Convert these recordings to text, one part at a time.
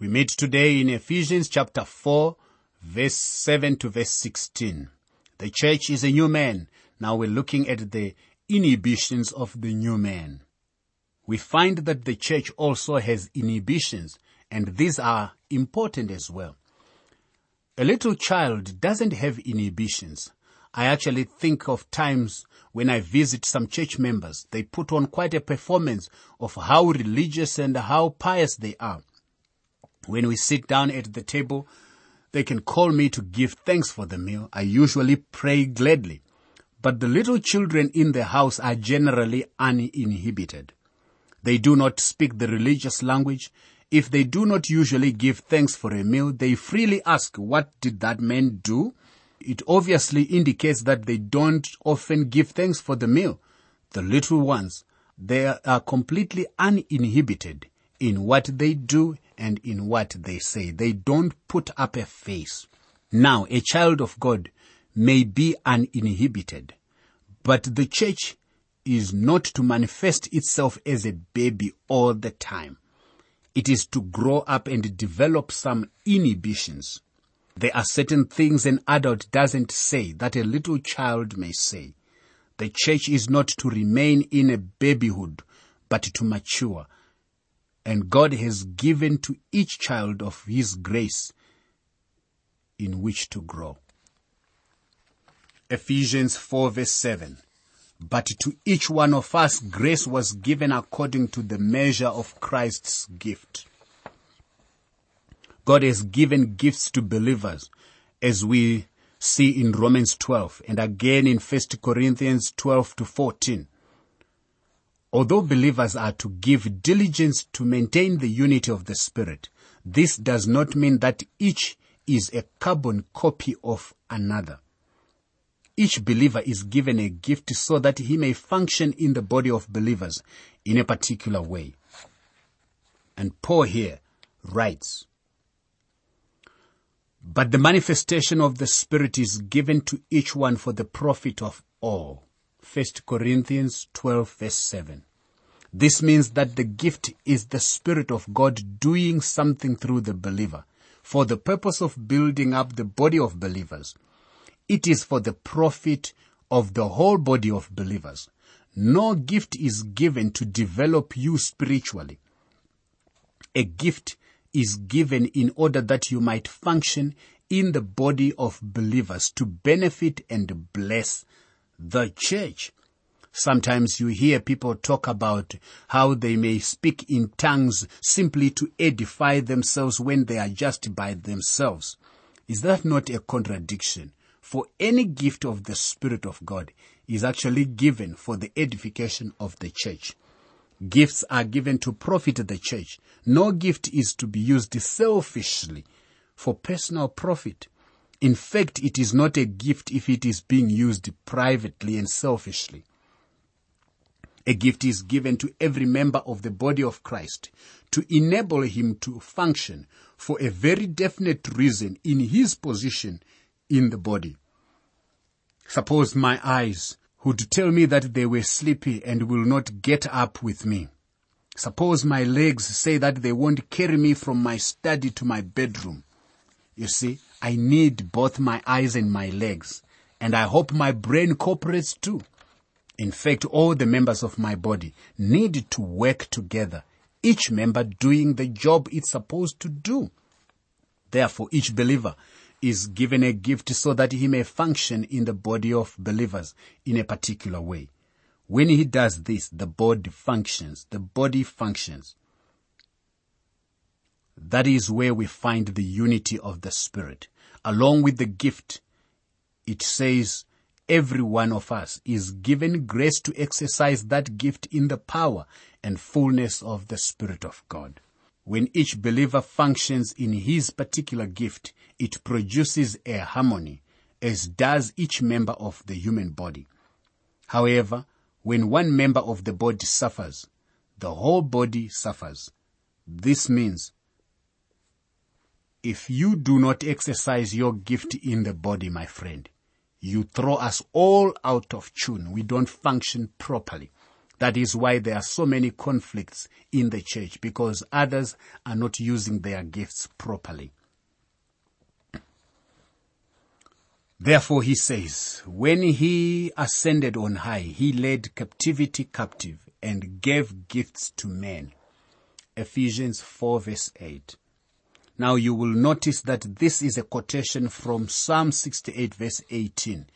We meet today in Ephesians chapter 4, verse 7 to verse 16. The church is a new man. Now we're looking at the inhibitions of the new man. We find that the church also has inhibitions, and these are important as well. A little child doesn't have inhibitions. I actually think of times when I visit some church members, they put on quite a performance of how religious and how pious they are. When we sit down at the table, they can call me to give thanks for the meal. I usually pray gladly. But the little children in the house are generally uninhibited. They do not speak the religious language. If they do not usually give thanks for a meal, they freely ask, what did that man do? It obviously indicates that they don't often give thanks for the meal. The little ones, they are completely uninhibited in what they do and in what they say. They don't put up a face. Now, a child of God may be uninhibited, but the church is not to manifest itself as a baby all the time. It is to grow up and develop some inhibitions. There are certain things an adult doesn't say that a little child may say. The church is not to remain in a babyhood, but to mature and God has given to each child of His grace in which to grow. Ephesians 4 verse 7. But to each one of us grace was given according to the measure of Christ's gift. God has given gifts to believers as we see in Romans 12 and again in 1 Corinthians 12 to 14. Although believers are to give diligence to maintain the unity of the Spirit, this does not mean that each is a carbon copy of another. Each believer is given a gift so that he may function in the body of believers in a particular way. And Paul here writes, But the manifestation of the Spirit is given to each one for the profit of all. 1 Corinthians 12 verse 7. This means that the gift is the Spirit of God doing something through the believer for the purpose of building up the body of believers. It is for the profit of the whole body of believers. No gift is given to develop you spiritually. A gift is given in order that you might function in the body of believers to benefit and bless the church. Sometimes you hear people talk about how they may speak in tongues simply to edify themselves when they are just by themselves. Is that not a contradiction? For any gift of the Spirit of God is actually given for the edification of the church. Gifts are given to profit the church. No gift is to be used selfishly for personal profit. In fact, it is not a gift if it is being used privately and selfishly. A gift is given to every member of the body of Christ to enable him to function for a very definite reason in his position in the body. Suppose my eyes would tell me that they were sleepy and will not get up with me. Suppose my legs say that they won't carry me from my study to my bedroom. You see, I need both my eyes and my legs. And I hope my brain cooperates too. In fact, all the members of my body need to work together, each member doing the job it's supposed to do. Therefore, each believer is given a gift so that he may function in the body of believers in a particular way. When he does this, the body functions. The body functions. That is where we find the unity of the Spirit. Along with the gift, it says every one of us is given grace to exercise that gift in the power and fullness of the Spirit of God. When each believer functions in his particular gift, it produces a harmony, as does each member of the human body. However, when one member of the body suffers, the whole body suffers. This means if you do not exercise your gift in the body, my friend, you throw us all out of tune. We don't function properly. That is why there are so many conflicts in the church because others are not using their gifts properly. Therefore he says, when he ascended on high, he led captivity captive and gave gifts to men. Ephesians 4 verse 8. Now you will notice that this is a quotation from Psalm 68 verse 18.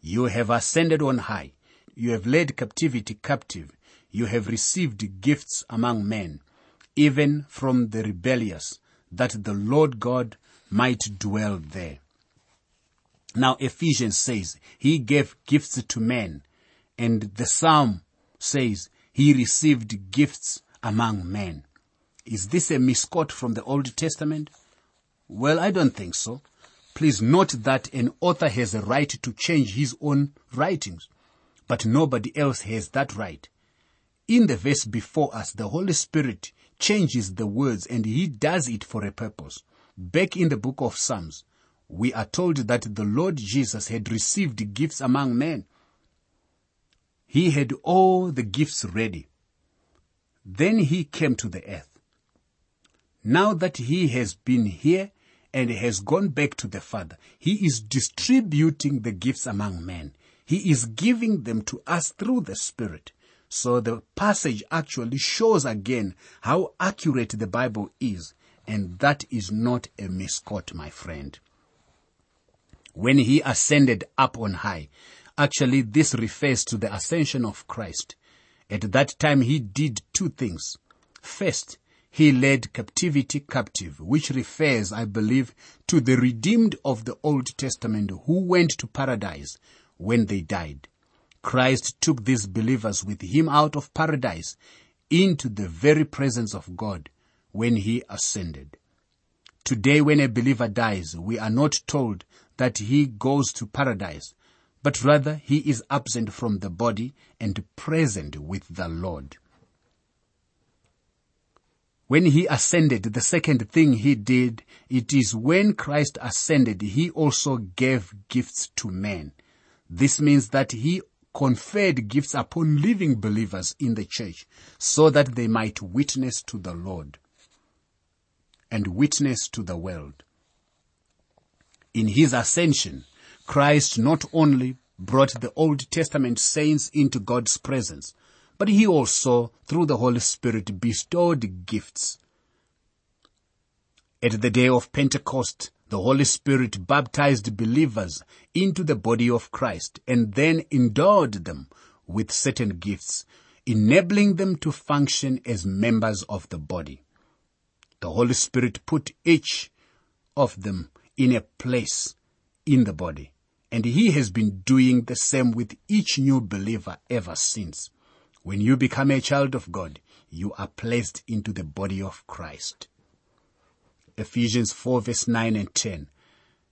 You have ascended on high. You have led captivity captive. You have received gifts among men, even from the rebellious, that the Lord God might dwell there. Now Ephesians says he gave gifts to men and the Psalm says he received gifts among men. Is this a misquote from the Old Testament? Well, I don't think so. Please note that an author has a right to change his own writings, but nobody else has that right. In the verse before us, the Holy Spirit changes the words and he does it for a purpose. Back in the book of Psalms, we are told that the Lord Jesus had received gifts among men. He had all the gifts ready. Then he came to the earth. Now that he has been here and has gone back to the Father, he is distributing the gifts among men. He is giving them to us through the Spirit. So the passage actually shows again how accurate the Bible is, and that is not a misquote, my friend when he ascended up on high. Actually, this refers to the ascension of Christ. At that time, he did two things. First, he led captivity captive, which refers, I believe, to the redeemed of the Old Testament who went to paradise when they died. Christ took these believers with him out of paradise into the very presence of God when he ascended. Today, when a believer dies, we are not told that he goes to paradise, but rather he is absent from the body and present with the Lord. When he ascended, the second thing he did, it is when Christ ascended, he also gave gifts to men. This means that he conferred gifts upon living believers in the church so that they might witness to the Lord and witness to the world in his ascension, Christ not only brought the Old Testament saints into God's presence, but he also, through the Holy Spirit, bestowed gifts. At the day of Pentecost, the Holy Spirit baptized believers into the body of Christ and then endowed them with certain gifts, enabling them to function as members of the body. The Holy Spirit put each of them in a place in the body. And he has been doing the same with each new believer ever since. When you become a child of God, you are placed into the body of Christ. Ephesians 4 verse 9 and 10.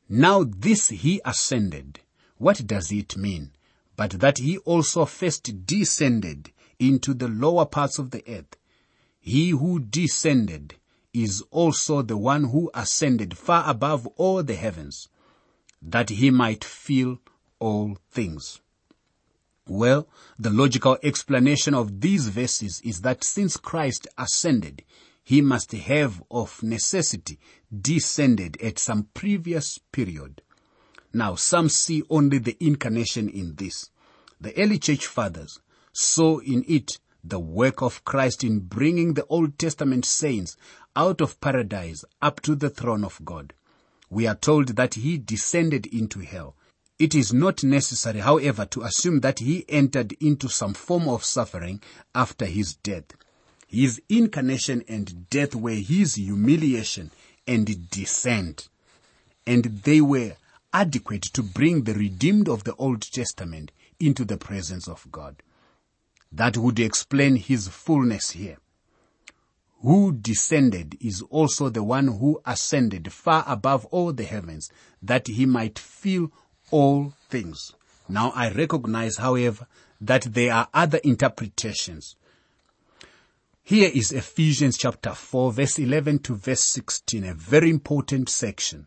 Now this he ascended. What does it mean? But that he also first descended into the lower parts of the earth. He who descended is also the one who ascended far above all the heavens, that he might fill all things. Well, the logical explanation of these verses is that since Christ ascended, he must have of necessity descended at some previous period. Now, some see only the incarnation in this. The early church fathers saw in it the work of Christ in bringing the Old Testament saints out of paradise up to the throne of God. We are told that he descended into hell. It is not necessary, however, to assume that he entered into some form of suffering after his death. His incarnation and death were his humiliation and descent, and they were adequate to bring the redeemed of the Old Testament into the presence of God. That would explain his fullness here who descended is also the one who ascended far above all the heavens that he might fill all things. Now I recognize, however, that there are other interpretations. Here is Ephesians chapter 4 verse 11 to verse 16, a very important section.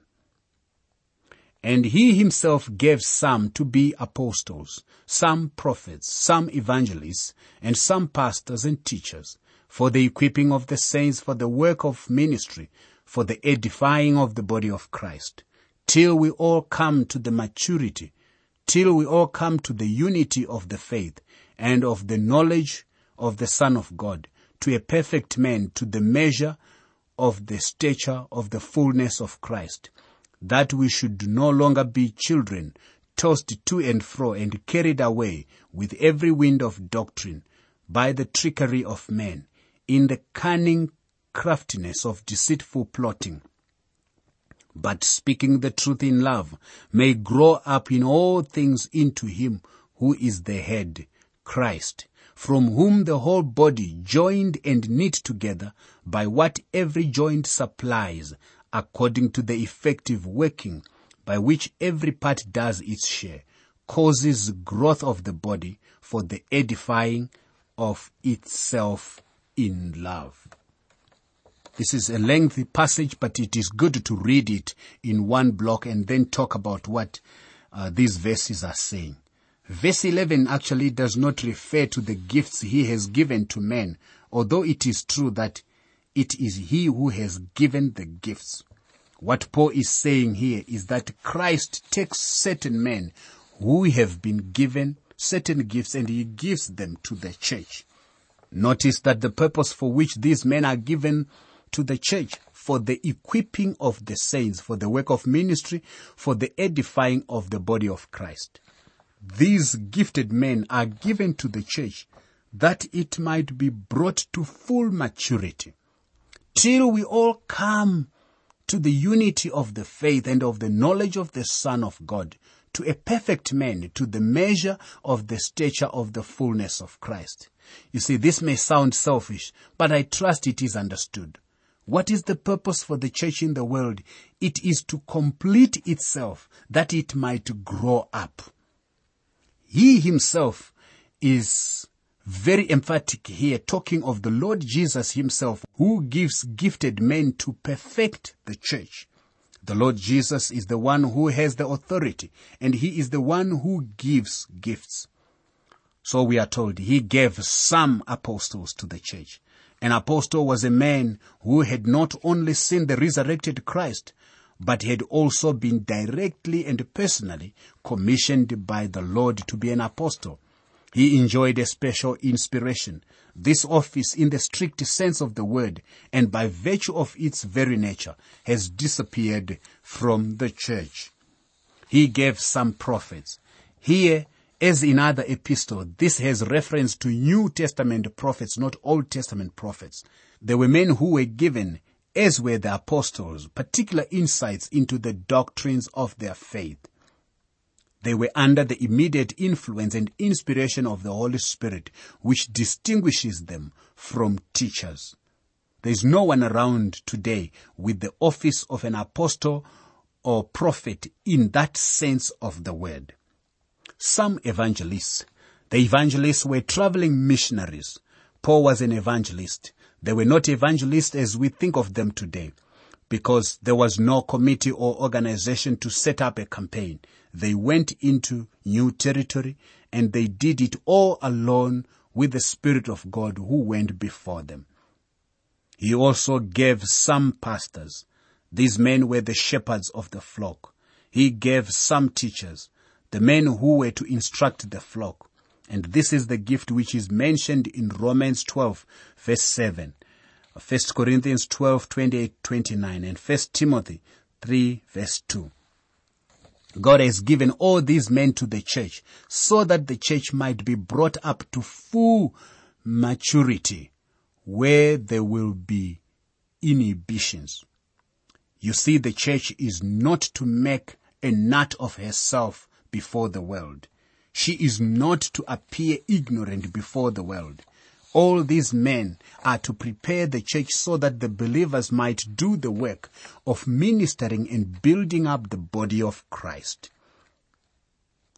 And he himself gave some to be apostles, some prophets, some evangelists, and some pastors and teachers, for the equipping of the saints for the work of ministry, for the edifying of the body of Christ, till we all come to the maturity, till we all come to the unity of the faith and of the knowledge of the Son of God, to a perfect man, to the measure of the stature of the fullness of Christ, that we should no longer be children, tossed to and fro and carried away with every wind of doctrine by the trickery of men, in the cunning craftiness of deceitful plotting. But speaking the truth in love may grow up in all things into him who is the head, Christ, from whom the whole body joined and knit together by what every joint supplies according to the effective working by which every part does its share, causes growth of the body for the edifying of itself in love. This is a lengthy passage, but it is good to read it in one block and then talk about what uh, these verses are saying. Verse 11 actually does not refer to the gifts he has given to men, although it is true that it is he who has given the gifts. What Paul is saying here is that Christ takes certain men who have been given certain gifts and he gives them to the church. Notice that the purpose for which these men are given to the church for the equipping of the saints, for the work of ministry, for the edifying of the body of Christ these gifted men are given to the church that it might be brought to full maturity till we all come to the unity of the faith and of the knowledge of the Son of God, to a perfect man, to the measure of the stature of the fullness of Christ. You see, this may sound selfish, but I trust it is understood. What is the purpose for the church in the world? It is to complete itself that it might grow up. He himself is very emphatic here, talking of the Lord Jesus himself, who gives gifted men to perfect the church. The Lord Jesus is the one who has the authority, and he is the one who gives gifts. So we are told he gave some apostles to the church. An apostle was a man who had not only seen the resurrected Christ, but had also been directly and personally commissioned by the Lord to be an apostle. He enjoyed a special inspiration. This office, in the strict sense of the word, and by virtue of its very nature, has disappeared from the church. He gave some prophets. Here, as in other epistles, this has reference to New Testament prophets, not Old Testament prophets. There were men who were given as were the apostles, particular insights into the doctrines of their faith. They were under the immediate influence and inspiration of the Holy Spirit, which distinguishes them from teachers. There is no one around today with the office of an apostle or prophet in that sense of the word. Some evangelists, the evangelists were traveling missionaries. Paul was an evangelist. They were not evangelists as we think of them today because there was no committee or organization to set up a campaign. They went into new territory and they did it all alone with the Spirit of God who went before them. He also gave some pastors. These men were the shepherds of the flock. He gave some teachers, the men who were to instruct the flock. And this is the gift which is mentioned in Romans 12 verse 7, 1 Corinthians 12, 28, 29, and 1 Timothy 3 verse 2. God has given all these men to the church so that the church might be brought up to full maturity where there will be inhibitions. You see, the church is not to make a nut of herself before the world. She is not to appear ignorant before the world. All these men are to prepare the church so that the believers might do the work of ministering and building up the body of Christ.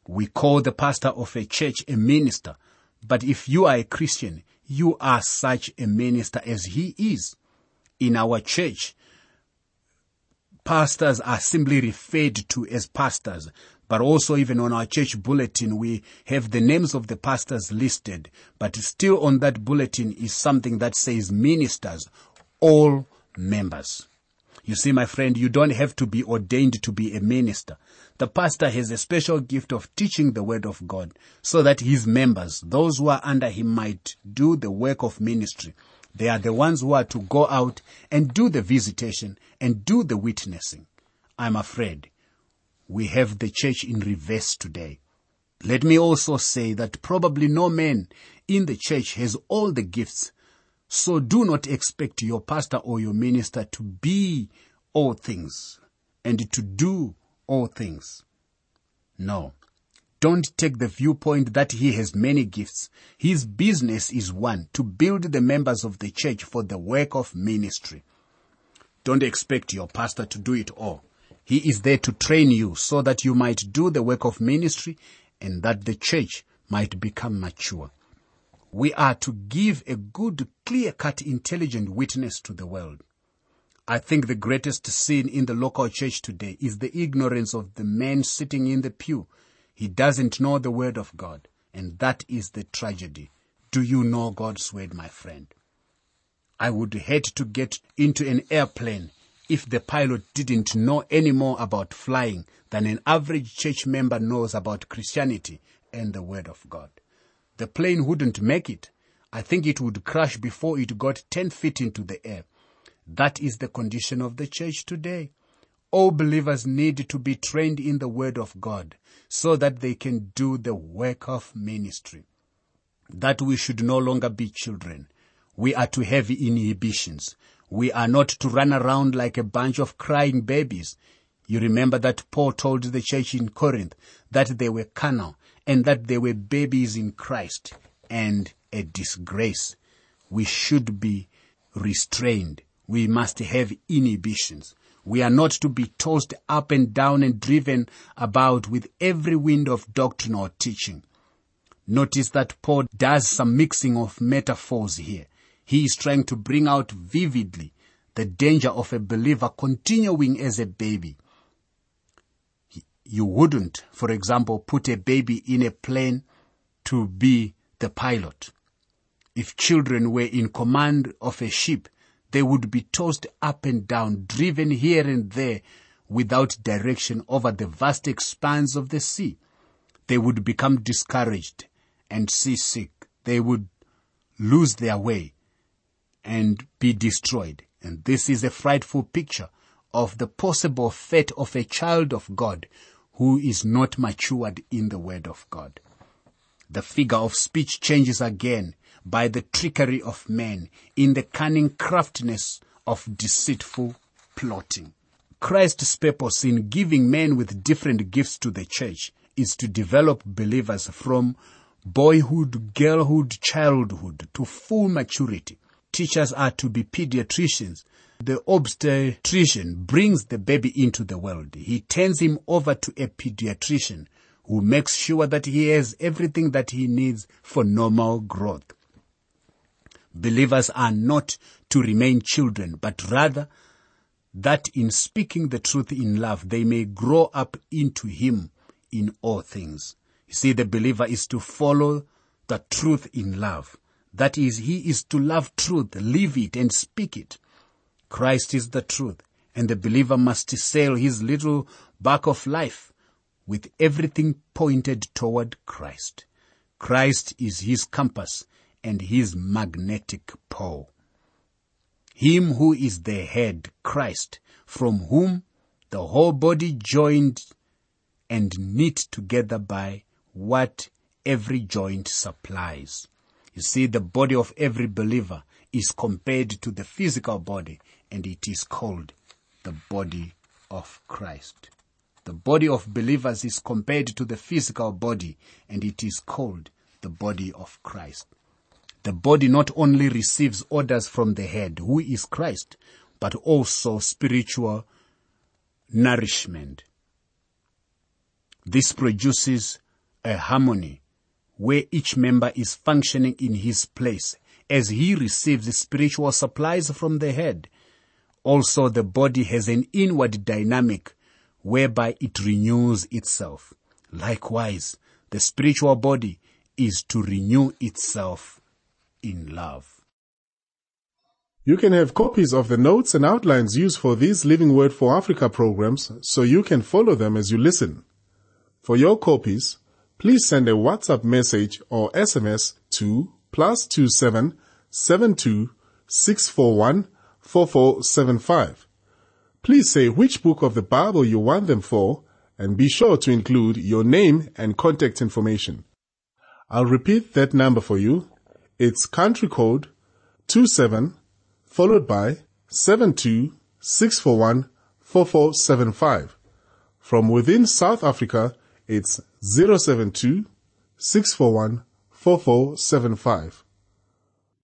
We call the pastor of a church a minister, but if you are a Christian, you are such a minister as he is. In our church, pastors are simply referred to as pastors, but also even on our church bulletin, we have the names of the pastors listed, but still on that bulletin is something that says ministers, all members. You see, my friend, you don't have to be ordained to be a minister. The pastor has a special gift of teaching the word of God so that his members, those who are under him might do the work of ministry. They are the ones who are to go out and do the visitation and do the witnessing. I'm afraid we have the church in reverse today. Let me also say that probably no man in the church has all the gifts. So do not expect your pastor or your minister to be all things and to do all things. No. Don't take the viewpoint that he has many gifts. His business is one, to build the members of the church for the work of ministry. Don't expect your pastor to do it all. He is there to train you so that you might do the work of ministry and that the church might become mature. We are to give a good, clear-cut, intelligent witness to the world. I think the greatest sin in the local church today is the ignorance of the man sitting in the pew. He doesn't know the word of God, and that is the tragedy. Do you know God's word, my friend? I would hate to get into an airplane if the pilot didn't know any more about flying than an average church member knows about Christianity and the Word of God. The plane wouldn't make it. I think it would crash before it got 10 feet into the air. That is the condition of the church today. All believers need to be trained in the Word of God so that they can do the work of ministry. That we should no longer be children. We are to have inhibitions. We are not to run around like a bunch of crying babies. You remember that Paul told the church in Corinth that they were carnal and that they were babies in Christ and a disgrace. We should be restrained. We must have inhibitions. We are not to be tossed up and down and driven about with every wind of doctrine or teaching. Notice that Paul does some mixing of metaphors here. He is trying to bring out vividly the danger of a believer continuing as a baby. You wouldn't, for example, put a baby in a plane to be the pilot. If children were in command of a ship, they would be tossed up and down, driven here and there without direction over the vast expanse of the sea. They would become discouraged and seasick. They would lose their way and be destroyed. And this is a frightful picture of the possible fate of a child of God who is not matured in the word of God. The figure of speech changes again by the trickery of men in the cunning craftiness of deceitful plotting. Christ's purpose in giving men with different gifts to the church is to develop believers from boyhood, girlhood, childhood to full maturity teachers are to be pediatricians. The obstetrician brings the baby into the world. He turns him over to a pediatrician who makes sure that he has everything that he needs for normal growth. Believers are not to remain children, but rather that in speaking the truth in love, they may grow up into him in all things. You see, the believer is to follow the truth in love. That is, he is to love truth, live it and speak it. Christ is the truth and the believer must sail his little bark of life with everything pointed toward Christ. Christ is his compass and his magnetic pole. Him who is the head, Christ, from whom the whole body joined and knit together by what every joint supplies. You see, the body of every believer is compared to the physical body and it is called the body of Christ. The body of believers is compared to the physical body and it is called the body of Christ. The body not only receives orders from the head, who is Christ, but also spiritual nourishment. This produces a harmony where each member is functioning in his place as he receives spiritual supplies from the head. Also, the body has an inward dynamic whereby it renews itself. Likewise, the spiritual body is to renew itself in love. You can have copies of the notes and outlines used for these Living Word for Africa programs so you can follow them as you listen. For your copies, please send a WhatsApp message or SMS to plus two seven seven two six four one four four seven five. Please say which book of the Bible you want them for and be sure to include your name and contact information. I'll repeat that number for you. It's country code 27 followed by 726414475. From within South Africa, it's 072 641 4475.